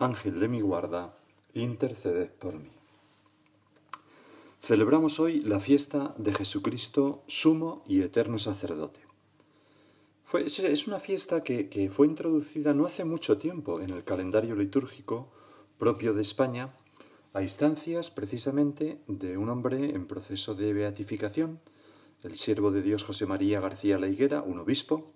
Ángel de mi guarda, interceded por mí. Celebramos hoy la fiesta de Jesucristo, sumo y eterno sacerdote. Es una fiesta que, que fue introducida no hace mucho tiempo en el calendario litúrgico propio de España, a instancias precisamente de un hombre en proceso de beatificación, el siervo de Dios José María García La Higuera, un obispo,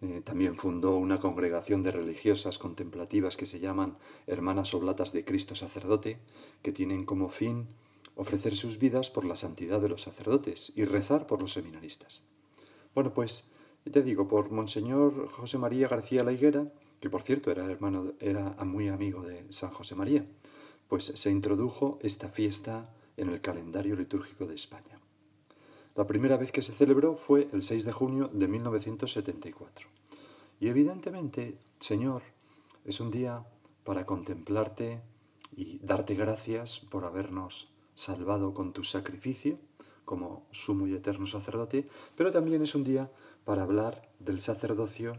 eh, también fundó una congregación de religiosas contemplativas que se llaman Hermanas Oblatas de Cristo Sacerdote, que tienen como fin ofrecer sus vidas por la santidad de los sacerdotes y rezar por los seminaristas. Bueno, pues te digo, por Monseñor José María García La Higuera, que por cierto era hermano, era muy amigo de San José María, pues se introdujo esta fiesta en el calendario litúrgico de España. La primera vez que se celebró fue el 6 de junio de 1974. Y evidentemente, Señor, es un día para contemplarte y darte gracias por habernos salvado con tu sacrificio como sumo y eterno sacerdote, pero también es un día para hablar del sacerdocio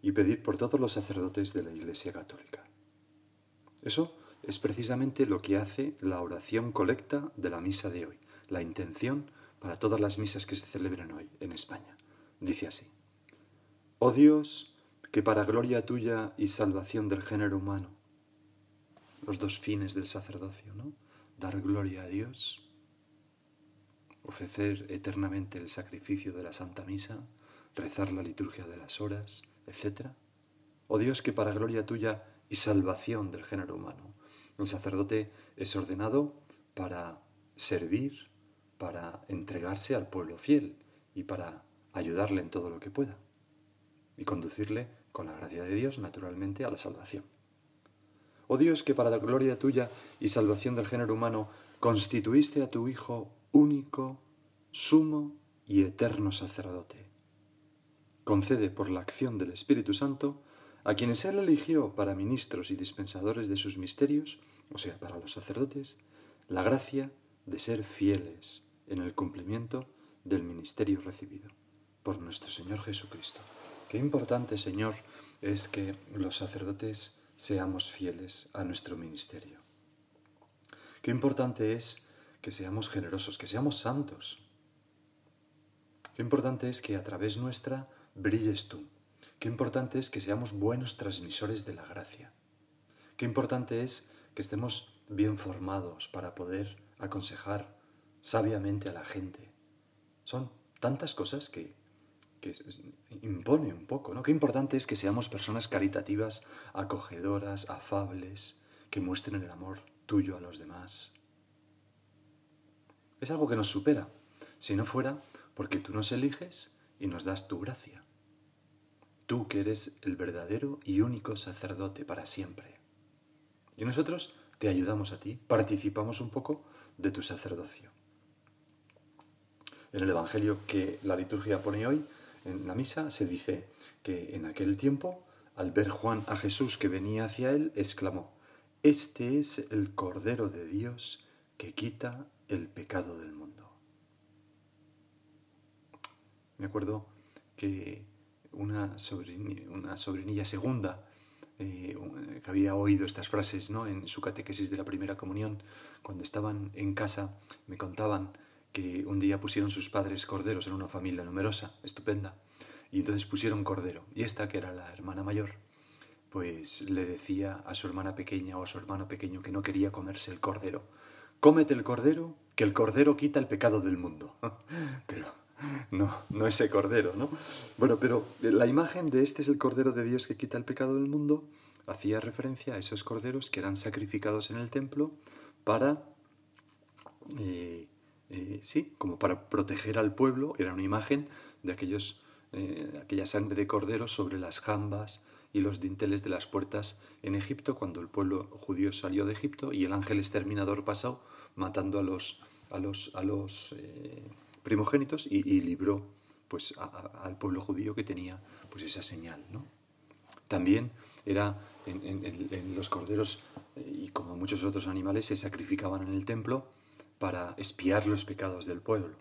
y pedir por todos los sacerdotes de la Iglesia Católica. Eso es precisamente lo que hace la oración colecta de la misa de hoy, la intención para todas las misas que se celebran hoy en España. Dice así, Oh Dios, que para gloria tuya y salvación del género humano, los dos fines del sacerdocio, ¿no? Dar gloria a Dios, ofrecer eternamente el sacrificio de la Santa Misa, rezar la liturgia de las horas, etc. Oh Dios, que para gloria tuya y salvación del género humano, el sacerdote es ordenado para servir, para entregarse al pueblo fiel y para ayudarle en todo lo que pueda y conducirle con la gracia de Dios naturalmente a la salvación. Oh Dios, que para la gloria tuya y salvación del género humano constituiste a tu Hijo único, sumo y eterno sacerdote. Concede por la acción del Espíritu Santo a quienes Él eligió para ministros y dispensadores de sus misterios, o sea, para los sacerdotes, la gracia de ser fieles en el cumplimiento del ministerio recibido por nuestro Señor Jesucristo. Qué importante, Señor, es que los sacerdotes seamos fieles a nuestro ministerio. Qué importante es que seamos generosos, que seamos santos. Qué importante es que a través nuestra brilles tú. Qué importante es que seamos buenos transmisores de la gracia. Qué importante es que estemos bien formados para poder aconsejar sabiamente a la gente. Son tantas cosas que, que impone un poco, ¿no? Qué importante es que seamos personas caritativas, acogedoras, afables, que muestren el amor tuyo a los demás. Es algo que nos supera, si no fuera porque tú nos eliges y nos das tu gracia. Tú que eres el verdadero y único sacerdote para siempre. Y nosotros te ayudamos a ti, participamos un poco de tu sacerdocio. En el Evangelio que la liturgia pone hoy, en la misa, se dice que en aquel tiempo, al ver Juan a Jesús que venía hacia él, exclamó, Este es el Cordero de Dios que quita el pecado del mundo. Me acuerdo que una, sobrini- una sobrinilla segunda eh, que había oído estas frases ¿no? en su catequesis de la primera comunión, cuando estaban en casa, me contaban que un día pusieron sus padres corderos en una familia numerosa, estupenda, y entonces pusieron cordero. Y esta, que era la hermana mayor, pues le decía a su hermana pequeña o a su hermano pequeño que no quería comerse el cordero. Cómete el cordero, que el cordero quita el pecado del mundo. Pero no, no ese cordero, ¿no? Bueno, pero la imagen de este es el cordero de Dios que quita el pecado del mundo hacía referencia a esos corderos que eran sacrificados en el templo para, eh, eh, sí, como para proteger al pueblo, era una imagen de aquellos, eh, aquella sangre de cordero sobre las jambas y los dinteles de las puertas en Egipto cuando el pueblo judío salió de Egipto y el ángel exterminador pasó matando a los, a los, a los primogénitos y, libró pues, al pueblo judío que tenía pues, esa señal. ¿no? También era en, los corderos eh, y como muchos otros animales se sacrificaban en el templo para espiar los pecados del pueblo.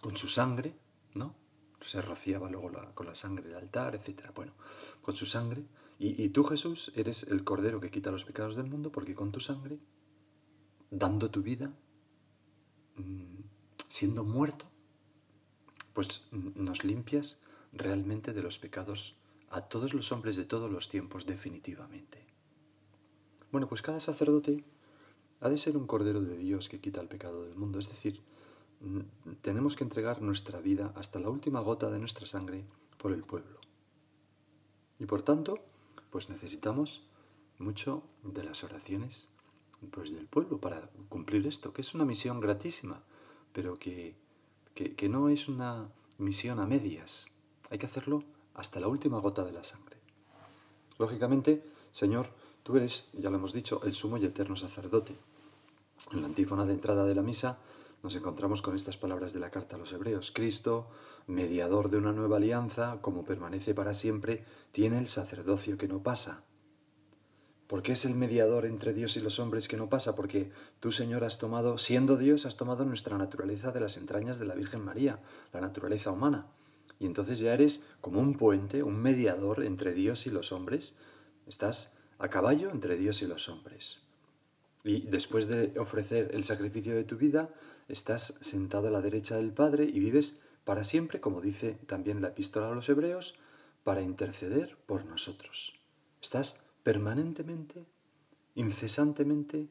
Con su sangre, ¿no? Se rociaba luego con la sangre del altar, etc. Bueno, con su sangre. Y, tú, Jesús, eres el cordero que quita los pecados del mundo porque con tu sangre, dando tu vida, mm, siendo muerto, pues nos limpias realmente de los pecados a todos los hombres de todos los tiempos definitivamente. Bueno, pues cada sacerdote ha de ser un cordero de Dios que quita el pecado del mundo, es decir, tenemos que entregar nuestra vida hasta la última gota de nuestra sangre por el pueblo. Y por tanto, pues necesitamos mucho de las oraciones pues, del pueblo para cumplir esto, que es una misión gratísima, pero que, que no es una misión a medias. Hay que hacerlo hasta la última gota de la sangre. Lógicamente, Señor, tú eres, ya lo hemos dicho, el sumo y eterno sacerdote. En la antífona de entrada de la misa nos encontramos con estas palabras de la carta a los hebreos. Cristo, mediador de una nueva alianza, como permanece para siempre, tiene el sacerdocio que no pasa. ¿Por qué es el mediador entre Dios y los hombres que no pasa? Porque tú, Señor, has tomado, siendo Dios, has tomado nuestra naturaleza de las entrañas de la Virgen María, la naturaleza humana. Y entonces ya eres como un puente, un mediador entre Dios y los hombres. Estás a caballo entre Dios y los hombres. Y después de ofrecer el sacrificio de tu vida, estás sentado a la derecha del Padre y vives para siempre, como dice también la epístola a los Hebreos, para interceder por nosotros. Estás permanentemente, incesantemente,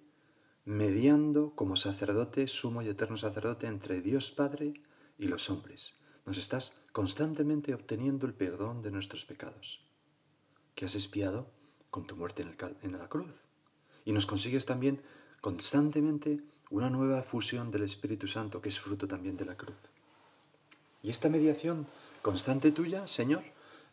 mediando como sacerdote, sumo y eterno sacerdote entre Dios Padre y los hombres nos estás constantemente obteniendo el perdón de nuestros pecados, que has espiado con tu muerte en, la cruz. Y nos consigues también constantemente una nueva fusión del Espíritu Santo, que es fruto también de la cruz. Y esta mediación constante tuya, Señor,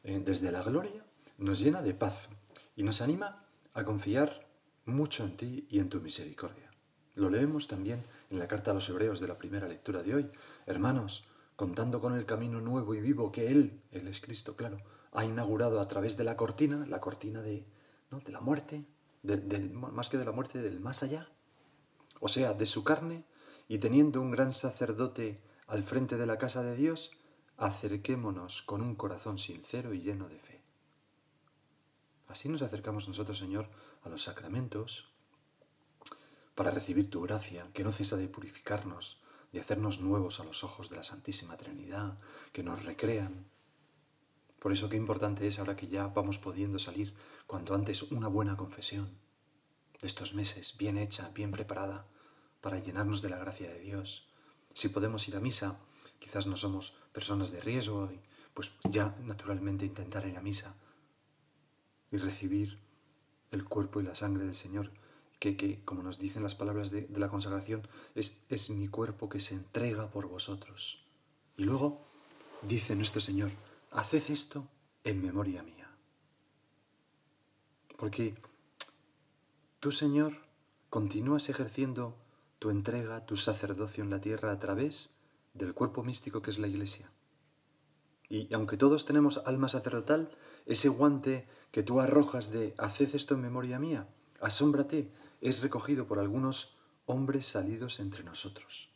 eh, desde la gloria, nos llena de paz y nos anima a confiar mucho en ti y en tu misericordia. Lo leemos también en la carta a los Hebreos de la primera lectura de hoy. Hermanos, contando con el camino nuevo y vivo que Él, Él es Cristo, claro, ha inaugurado a través de la cortina, la cortina de, de la muerte, más que de la muerte, del más allá, o sea, de su carne, y teniendo un gran sacerdote al frente de la casa de Dios, acerquémonos con un corazón sincero y lleno de fe. Así nos acercamos nosotros, Señor, a los sacramentos, para recibir tu gracia, que no cesa de purificarnos, de hacernos nuevos a los ojos de la Santísima Trinidad, que nos recrean. Por eso qué importante es ahora que ya vamos pudiendo salir cuanto antes una buena confesión de estos meses, bien hecha, bien preparada, para llenarnos de la gracia de Dios. Si podemos ir a misa, quizás no somos personas de riesgo, pues ya naturalmente intentar ir a misa y recibir el cuerpo y la sangre del Señor que, como nos dicen las palabras de, la consagración, es, es mi cuerpo que se entrega por vosotros. Y luego dice nuestro Señor, haced esto en memoria mía. Porque tú, Señor, continúas ejerciendo tu entrega, tu sacerdocio en la tierra a través del cuerpo místico que es la Iglesia. Y aunque todos tenemos alma sacerdotal, ese guante que tú arrojas de haced esto en memoria mía, asómbrate es recogido por algunos hombres salidos entre nosotros.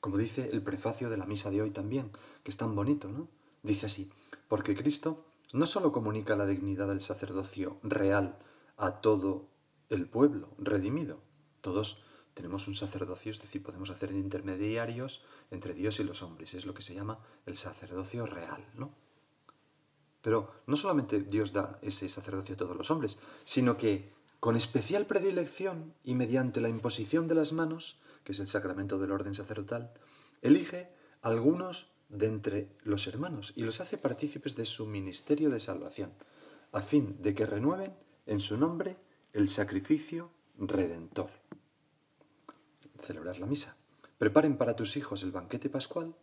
Como dice el prefacio de la misa de hoy también, que es tan bonito, ¿no? Dice así, porque Cristo no solo comunica la dignidad del sacerdocio real a todo el pueblo redimido, todos tenemos un sacerdocio, es decir, podemos hacer intermediarios entre Dios y los hombres, es lo que se llama el sacerdocio real, ¿no? Pero no solamente Dios da ese sacerdocio a todos los hombres, sino que con especial predilección y mediante la imposición de las manos, que es el sacramento del orden sacerdotal, elige algunos de entre los hermanos y los hace partícipes de su ministerio de salvación, a fin de que renueven en su nombre el sacrificio redentor. Celebrar la misa. Preparen para tus hijos el banquete pascual,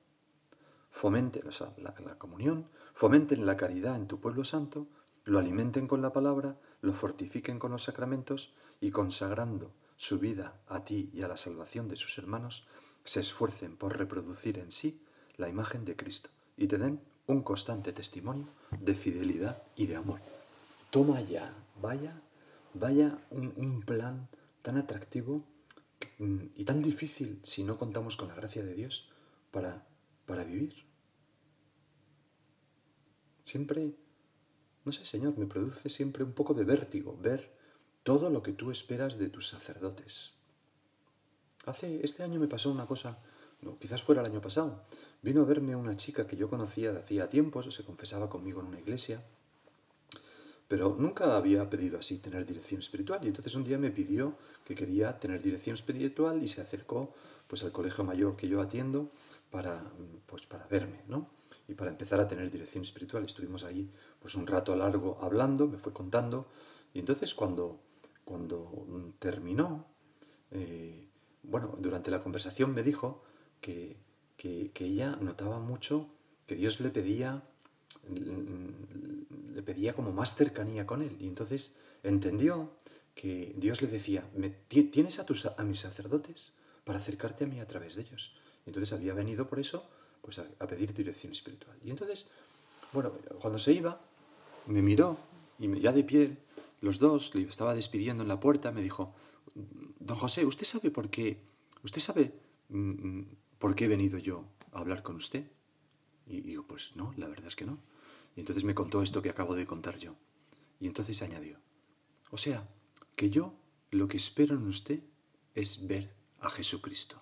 fomenten la, la comunión, fomenten la caridad en tu pueblo santo, lo alimenten con la palabra, lo fortifiquen con los sacramentos. Y consagrando su vida a ti y a la salvación de sus hermanos, se esfuercen por reproducir en sí la imagen de Cristo y te den un constante testimonio de fidelidad y de amor. Toma ya, vaya, vaya un, plan tan atractivo mm, y tan difícil si no contamos con la gracia de Dios para, para vivir. Siempre, no sé, Señor, me produce siempre un poco de vértigo ver todo lo que tú esperas de tus sacerdotes. Hace, este año me pasó una cosa, no, quizás fuera el año pasado, Vino a verme una chica que yo conocía de hacía tiempos, se confesaba conmigo en una iglesia, pero nunca había pedido así tener dirección espiritual. Y entonces un día me pidió que quería tener dirección espiritual y se acercó pues al colegio mayor que yo atiendo para, pues, para verme, ¿no? Y para empezar a tener dirección espiritual. Estuvimos ahí pues un rato largo hablando, me fue contando. Y entonces cuando, cuando terminó, eh, bueno, durante la conversación me dijo que, que, ella notaba mucho que Dios le pedía, le pedía como más cercanía con él. Y entonces entendió que Dios le decía, tienes a, tus, a mis sacerdotes para acercarte a mí a través de ellos. Y entonces había venido por eso pues a, a, pedir dirección espiritual. Y entonces, bueno, cuando se iba, me miró y ya de pie, los dos, le estaba despidiendo en la puerta, me dijo, don José, ¿usted sabe por qué? ¿Usted sabe mm, mm, ¿por qué he venido yo a hablar con usted? Y digo, pues no, la verdad es que no. Y entonces me contó esto que acabo de contar yo. Y entonces añadió, o sea, que yo lo que espero en usted es ver a Jesucristo.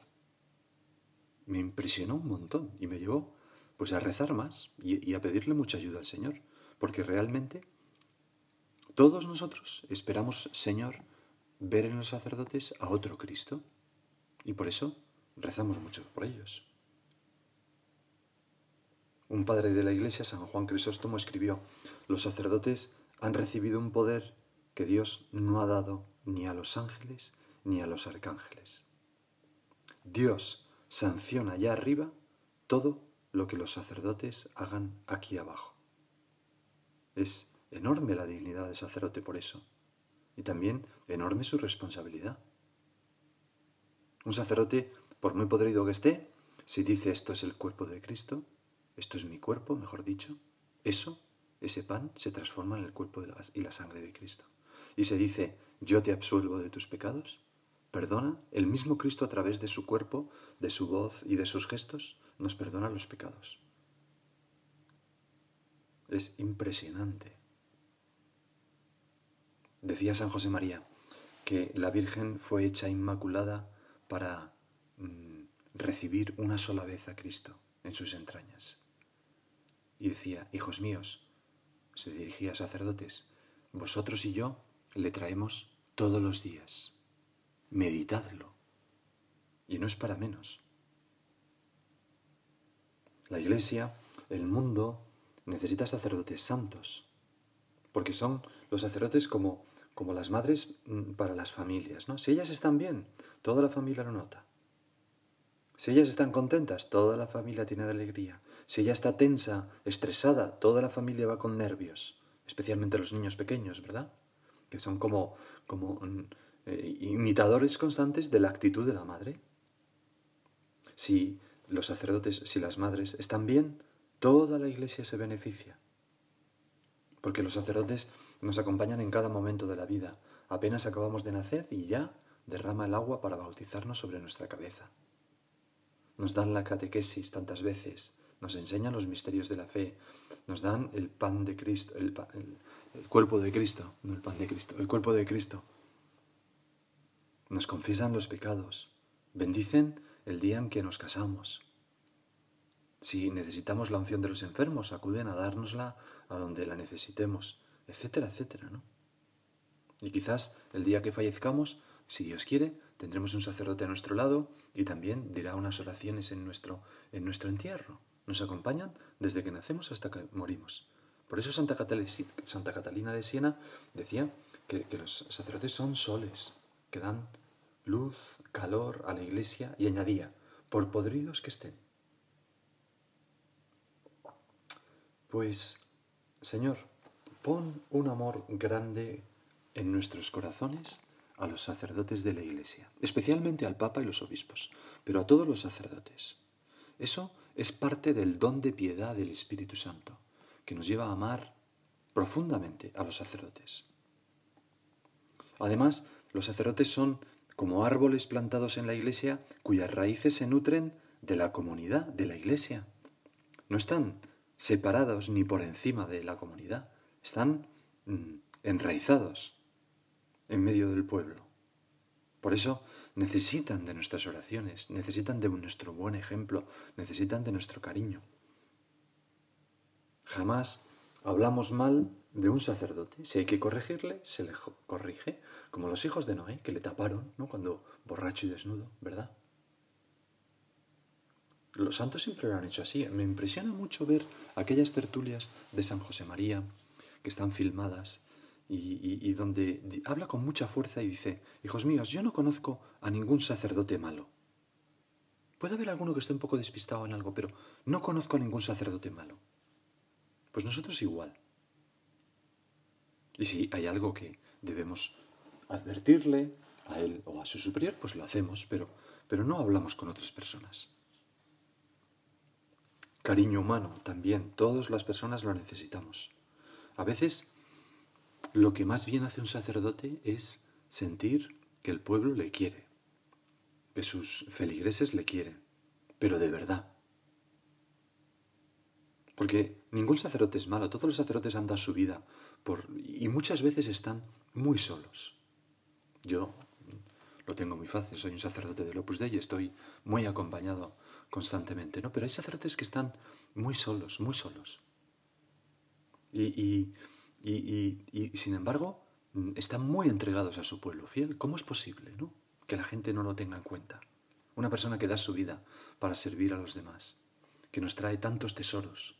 Me impresionó un montón y me llevó pues a rezar más y, y a pedirle mucha ayuda al Señor, porque realmente todos nosotros esperamos, Señor, ver en los sacerdotes a otro Cristo. Y por eso rezamos mucho por ellos. Un padre de la Iglesia, San Juan Crisóstomo, escribió, los sacerdotes han recibido un poder que Dios no ha dado ni a los ángeles ni a los arcángeles. Dios sanciona allá arriba todo lo que los sacerdotes hagan aquí abajo. Es enorme la dignidad del sacerdote por eso, y también enorme su responsabilidad. Un sacerdote por muy podrido que esté, si dice esto es el cuerpo de Cristo, esto es mi cuerpo, mejor dicho, eso, ese pan, se transforma en el cuerpo de y la sangre de Cristo. Y se dice, yo te absuelvo de tus pecados, perdona, el mismo Cristo a través de su cuerpo, de su voz y de sus gestos, nos perdona los pecados. Es impresionante. Decía San José María que la Virgen fue hecha inmaculada para Mm, recibir una sola vez a Cristo en sus entrañas. Y decía, hijos míos, se dirigía a sacerdotes, vosotros y yo le traemos todos los días. Meditadlo. Y no es para menos. La iglesia, el mundo, necesita sacerdotes santos, porque son los sacerdotes como, como las madres mm, para las familias. ¿no? Si ellas están bien, toda la familia lo nota. Si ellas están contentas, toda la familia tiene alegría. Si ella está tensa, estresada, toda la familia va con nervios, especialmente los niños pequeños, ¿verdad? Que son como, como mm, eh, imitadores constantes de la actitud de la madre. Si los sacerdotes, si las madres están bien, toda la iglesia se beneficia. Porque los sacerdotes nos acompañan en cada momento de la vida. Apenas acabamos de nacer y ya derrama el agua para bautizarnos sobre nuestra cabeza nos dan la catequesis tantas veces, nos enseñan los misterios de la fe, nos dan el pan de Cristo, el, cuerpo de Cristo, no el pan de Cristo, el cuerpo de Cristo. Nos confiesan los pecados, bendicen el día en que nos casamos. Si necesitamos la unción de los enfermos, acuden a dárnosla a donde la necesitemos, etcétera, etcétera, ¿no? Y quizás el día que fallezcamos, si Dios quiere, tendremos un sacerdote a nuestro lado y también dirá unas oraciones en nuestro, en nuestro entierro. Nos acompañan desde que nacemos hasta que morimos. Por eso Santa Catalina, de Siena decía que, que los sacerdotes son soles, que dan luz, calor a la iglesia y añadía, por podridos que estén. Pues, Señor, pon un amor grande en nuestros corazones a los sacerdotes de la Iglesia, especialmente al Papa y los obispos, pero a todos los sacerdotes. Eso es parte del don de piedad del Espíritu Santo, que nos lleva a amar profundamente a los sacerdotes. Además, los sacerdotes son como árboles plantados en la Iglesia cuyas raíces se nutren de la comunidad, de la Iglesia. No están separados ni por encima de la comunidad, están mm, enraizados en medio del pueblo. Por eso necesitan de nuestras oraciones, necesitan de nuestro buen ejemplo, necesitan de nuestro cariño. Jamás hablamos mal de un sacerdote. Si hay que corregirle, se le corrige, como los hijos de Noé, que le taparon, ¿no? Cuando borracho y desnudo, ¿verdad? Los santos siempre lo han hecho así. Me impresiona mucho ver aquellas tertulias de San José María que están filmadas y, donde habla con mucha fuerza y dice, hijos míos, yo no conozco a ningún sacerdote malo. Puede haber alguno que esté un poco despistado en algo, pero no conozco a ningún sacerdote malo. Pues nosotros igual. Y si hay algo que debemos advertirle a él o a su superior, pues lo hacemos, pero, pero no hablamos con otras personas. Cariño humano también, todas las personas lo necesitamos. A veces lo que más bien hace un sacerdote es sentir que el pueblo le quiere, que sus feligreses le quieren, pero de verdad. Porque ningún sacerdote es malo, todos los sacerdotes han dado su vida y muchas veces están muy solos. Yo lo tengo muy fácil, soy un sacerdote del Opus Dei y estoy muy acompañado constantemente, ¿no? Pero hay sacerdotes que están muy solos, muy solos. y, y, sin embargo mm, están muy entregados a su pueblo fiel. ¿Cómo es posible que la gente no lo tenga en cuenta? Una persona que da su vida para servir a los demás, que nos trae tantos tesoros.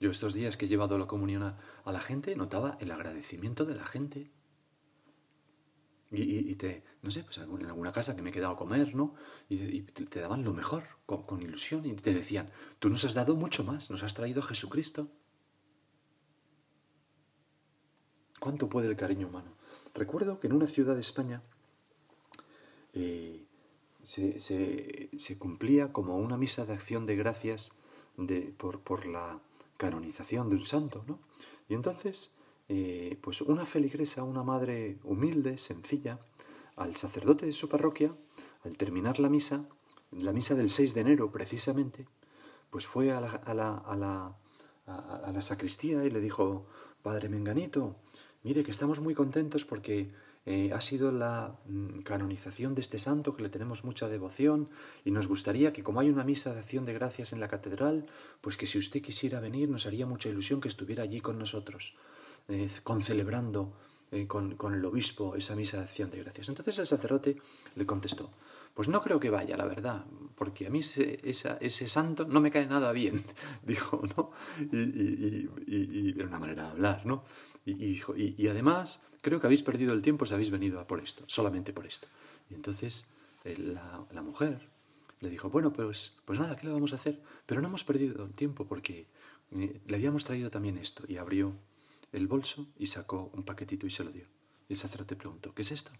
Yo estos días que he llevado la comunión a, la gente notaba el agradecimiento de la gente. Y, te, no sé, pues en alguna casa que me he quedado a comer, ¿no? Y, te, daban lo mejor, con, con ilusión, y te decían, tú nos has dado mucho más, nos has traído a Jesucristo. ¿Cuánto puede el cariño humano? Recuerdo que en una ciudad de España eh, se, cumplía como una misa de acción de gracias por, la canonización de un santo, ¿no? Y entonces, eh, pues una feligresa, una madre humilde, sencilla, al sacerdote de su parroquia, al terminar la misa, la misa del 6 de enero precisamente, pues fue a la, a la, a la sacristía y le dijo, Padre Menganito, mire que estamos muy contentos porque eh, ha sido la mm, canonización de este santo que le tenemos mucha devoción y nos gustaría que como hay una misa de acción de gracias en la catedral, pues que si usted quisiera venir nos haría mucha ilusión que estuviera allí con nosotros, eh, concelebrando eh, con, con el obispo esa misa de acción de gracias. Entonces el sacerdote le contestó, pues no creo que vaya, la verdad, porque a mí ese, ese santo no me cae nada bien, dijo, ¿no? Y, y, era una manera de hablar, ¿no? Y, y, además, creo que habéis perdido el tiempo si habéis venido por esto, solamente por esto. Y entonces la, la, mujer le dijo, bueno, pues, pues nada, ¿qué le vamos a hacer? Pero no hemos perdido el tiempo porque eh, le habíamos traído también esto. Y abrió el bolso y sacó un paquetito y se lo dio. Y el sacerdote preguntó, ¿qué es esto?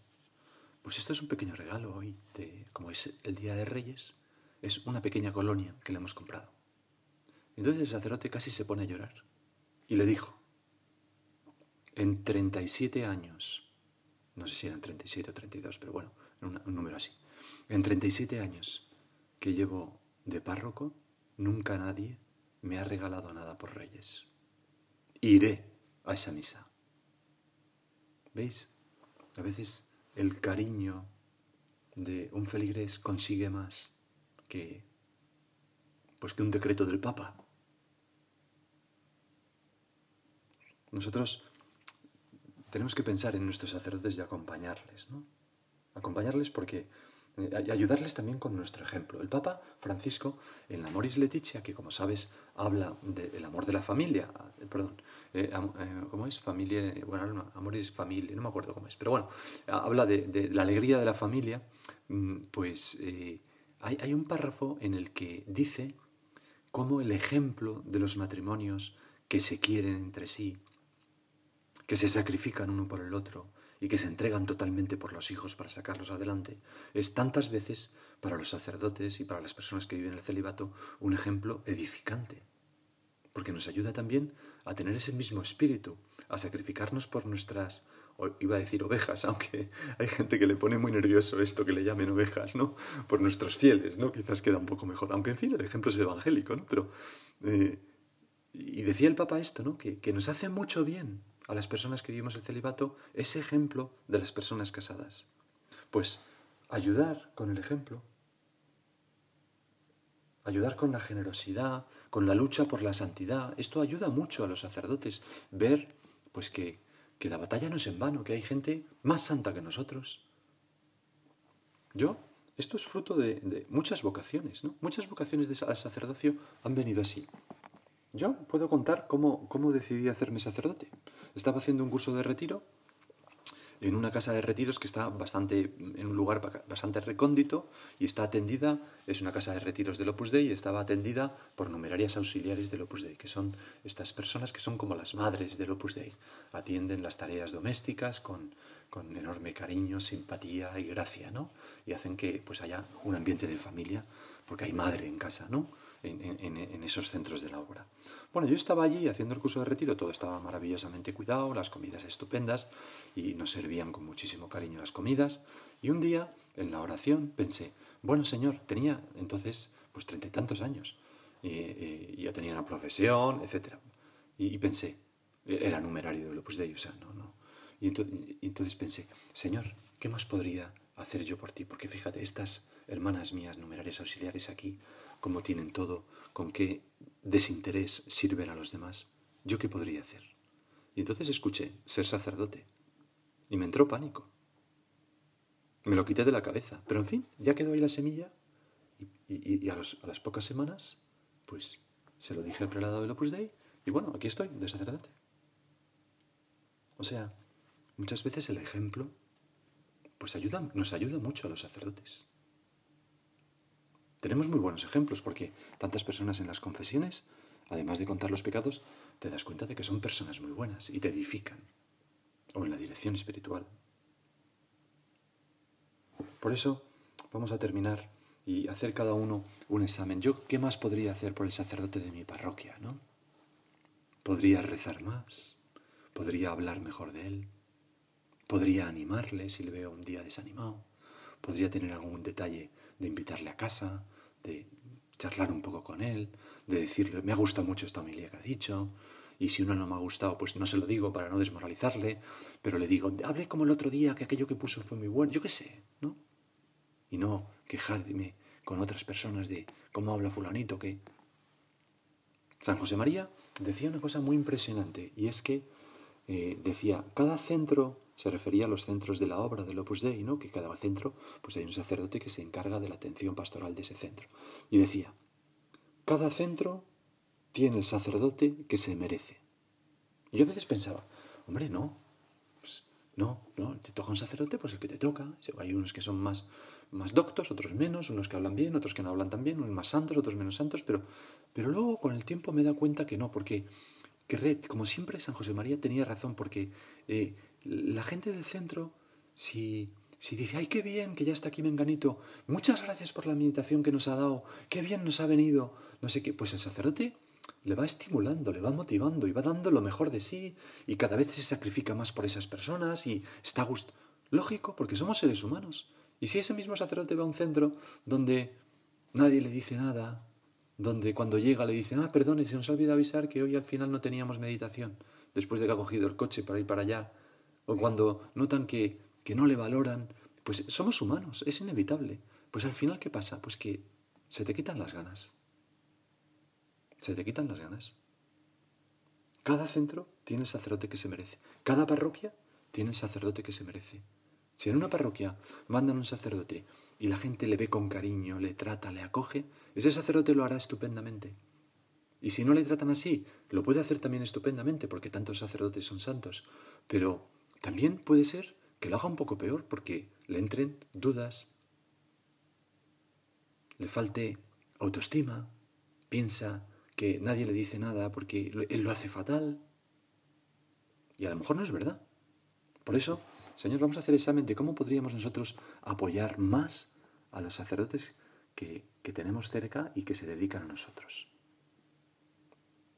Pues esto es un pequeño regalo hoy, de, como es el Día de Reyes, es una pequeña colonia que le hemos comprado. Entonces el sacerdote casi se pone a llorar y le dijo, en 37 años, no sé si eran 37 o 32, pero bueno, un, número así, en 37 años que llevo de párroco, nunca nadie me ha regalado nada por Reyes. Iré a esa misa. ¿Veis? A veces el cariño de un feligrés consigue más que pues que un decreto del Papa. Nosotros tenemos que pensar en nuestros sacerdotes y acompañarles, ¿no? Acompañarles porque eh, ayudarles también con nuestro ejemplo. El Papa Francisco, en la Moris Leticia, que como sabes habla del amor de la familia, eh, perdón, eh, ¿cómo es? Familia, bueno, no, Amoris Familia, no me acuerdo cómo es, pero bueno, habla de, la alegría de la familia, mm, pues hay un párrafo en el que dice cómo el ejemplo de los matrimonios que se quieren entre sí, que se sacrifican uno por el otro y que se entregan totalmente por los hijos para sacarlos adelante, es tantas veces para los sacerdotes y para las personas que viven el celibato un ejemplo edificante, porque nos ayuda también a tener ese mismo espíritu, a sacrificarnos por nuestras, iba a decir ovejas, aunque hay gente que le pone muy nervioso esto que le llamen ovejas, ¿no? Por nuestros fieles, ¿no? Quizás queda un poco mejor, aunque en fin, el ejemplo es evangélico, ¿no? Pero, eh, y decía el Papa esto, ¿no? Que, que nos hace mucho bien a las personas que vivimos el celibato ese ejemplo de las personas casadas. Pues ayudar con el ejemplo, ayudar con la generosidad, con la lucha por la santidad, esto ayuda mucho a los sacerdotes, ver pues que, que la batalla no es en vano, que hay gente más santa que nosotros. Yo, esto es fruto de, muchas vocaciones, ¿no? Muchas vocaciones al sacerdocio han venido así. Yo puedo contar cómo, cómo decidí hacerme sacerdote. Estaba haciendo un curso de retiro en una casa de retiros que está bastante en un lugar bastante recóndito y está atendida, es una casa de retiros del Opus Dei y estaba atendida por numerarias auxiliares del Opus Dei, que son estas personas que son como las madres del Opus Dei. Atienden las tareas domésticas con, con enorme cariño, simpatía y gracia, ¿no? Y hacen que pues haya un ambiente de familia, porque hay madre en casa, ¿no? En, esos centros de la obra. Bueno, yo estaba allí haciendo el curso de retiro, todo estaba maravillosamente cuidado, las comidas estupendas y nos servían con muchísimo cariño las comidas. Y un día, en la oración, pensé, bueno, Señor, tenía entonces pues treinta y tantos años, y, ya tenía una profesión, etc. Y, pensé, era numerario de Opus Dei, o sea, no, no. Y y entonces pensé, Señor, ¿qué más podría hacer yo por ti? Porque fíjate, estas hermanas mías numerarias auxiliares aquí cómo tienen todo, con qué desinterés sirven a los demás. ¿Yo qué podría hacer? Y entonces escuché ser sacerdote. Y me entró pánico. Me lo quité de la cabeza. Pero en fin, ya quedó ahí la semilla. Y, a, las pocas semanas, pues se lo dije al prelado del Opus Dei. Y bueno, aquí estoy, de sacerdote. O sea, muchas veces el ejemplo pues nos ayuda mucho a los sacerdotes. Tenemos muy buenos ejemplos porque tantas personas en las confesiones, además de contar los pecados, te das cuenta de que son personas muy buenas y te edifican. O en la dirección espiritual. Por eso vamos a terminar y hacer cada uno un examen. Yo, ¿qué más podría hacer por el sacerdote de mi parroquia, no? Podría rezar más, podría hablar mejor de él, podría animarle si le veo un día desanimado, podría tener algún detalle de invitarle a casa, de charlar un poco con él, de decirle, me ha gustado mucho esta homilía que ha dicho, y si uno no me ha gustado, pues no se lo digo para no desmoralizarle, pero le digo, hablé como el otro día, que aquello que puso fue muy bueno, yo qué sé, ¿no? Y no quejarme con otras personas de cómo habla fulanito, que... San José María decía una cosa muy impresionante, y es que eh, decía, cada centro se refería a los centros de la obra del Opus Dei, ¿no? que cada centro pues hay un sacerdote que se encarga de la atención pastoral de ese centro. Y decía, cada centro tiene el sacerdote que se merece. Y yo a veces pensaba, hombre, no, pues, no, no, te toca un sacerdote, pues el que te toca. Hay unos que son más, más doctos, otros menos, unos que hablan bien, otros que no hablan tan bien, unos más santos, otros menos santos, pero, pero luego con el tiempo me he dado cuenta que no, porque que, como siempre San José María tenía razón, porque eh, la gente del centro, si, si dice, ay, qué bien que ya está aquí Menganito, muchas gracias por la meditación que nos ha dado, qué bien nos ha venido, no sé qué, pues el sacerdote le va estimulando, le va motivando y va dando lo mejor de sí y cada vez se sacrifica más por esas personas y está gusto. Lógico, porque somos seres humanos. Y si ese mismo sacerdote va a un centro donde nadie le dice nada, donde cuando llega le dicen, ah, perdone, se nos ha olvidado avisar que hoy al final no teníamos meditación, después de que ha cogido el coche para ir para allá, o cuando notan que, que no le valoran, pues somos humanos, es inevitable. Pues al final, ¿qué pasa? Pues que se te quitan las ganas. se te quitan las ganas. Cada centro tiene sacerdote que se merece. Cada parroquia tiene el sacerdote que se merece. Si en una parroquia mandan un sacerdote y la gente le ve con cariño, le trata, le acoge, ese sacerdote lo hará estupendamente. Y si no le tratan así, lo puede hacer también estupendamente, porque tantos sacerdotes son santos. Pero también puede ser que lo haga un poco peor, porque le entren dudas, le falte autoestima, piensa que nadie le dice nada porque él lo hace fatal. Y a lo mejor no es verdad. Por eso, Señor, vamos a hacer examen de cómo podríamos nosotros apoyar más a los sacerdotes que, que tenemos cerca y que se dedican a nosotros.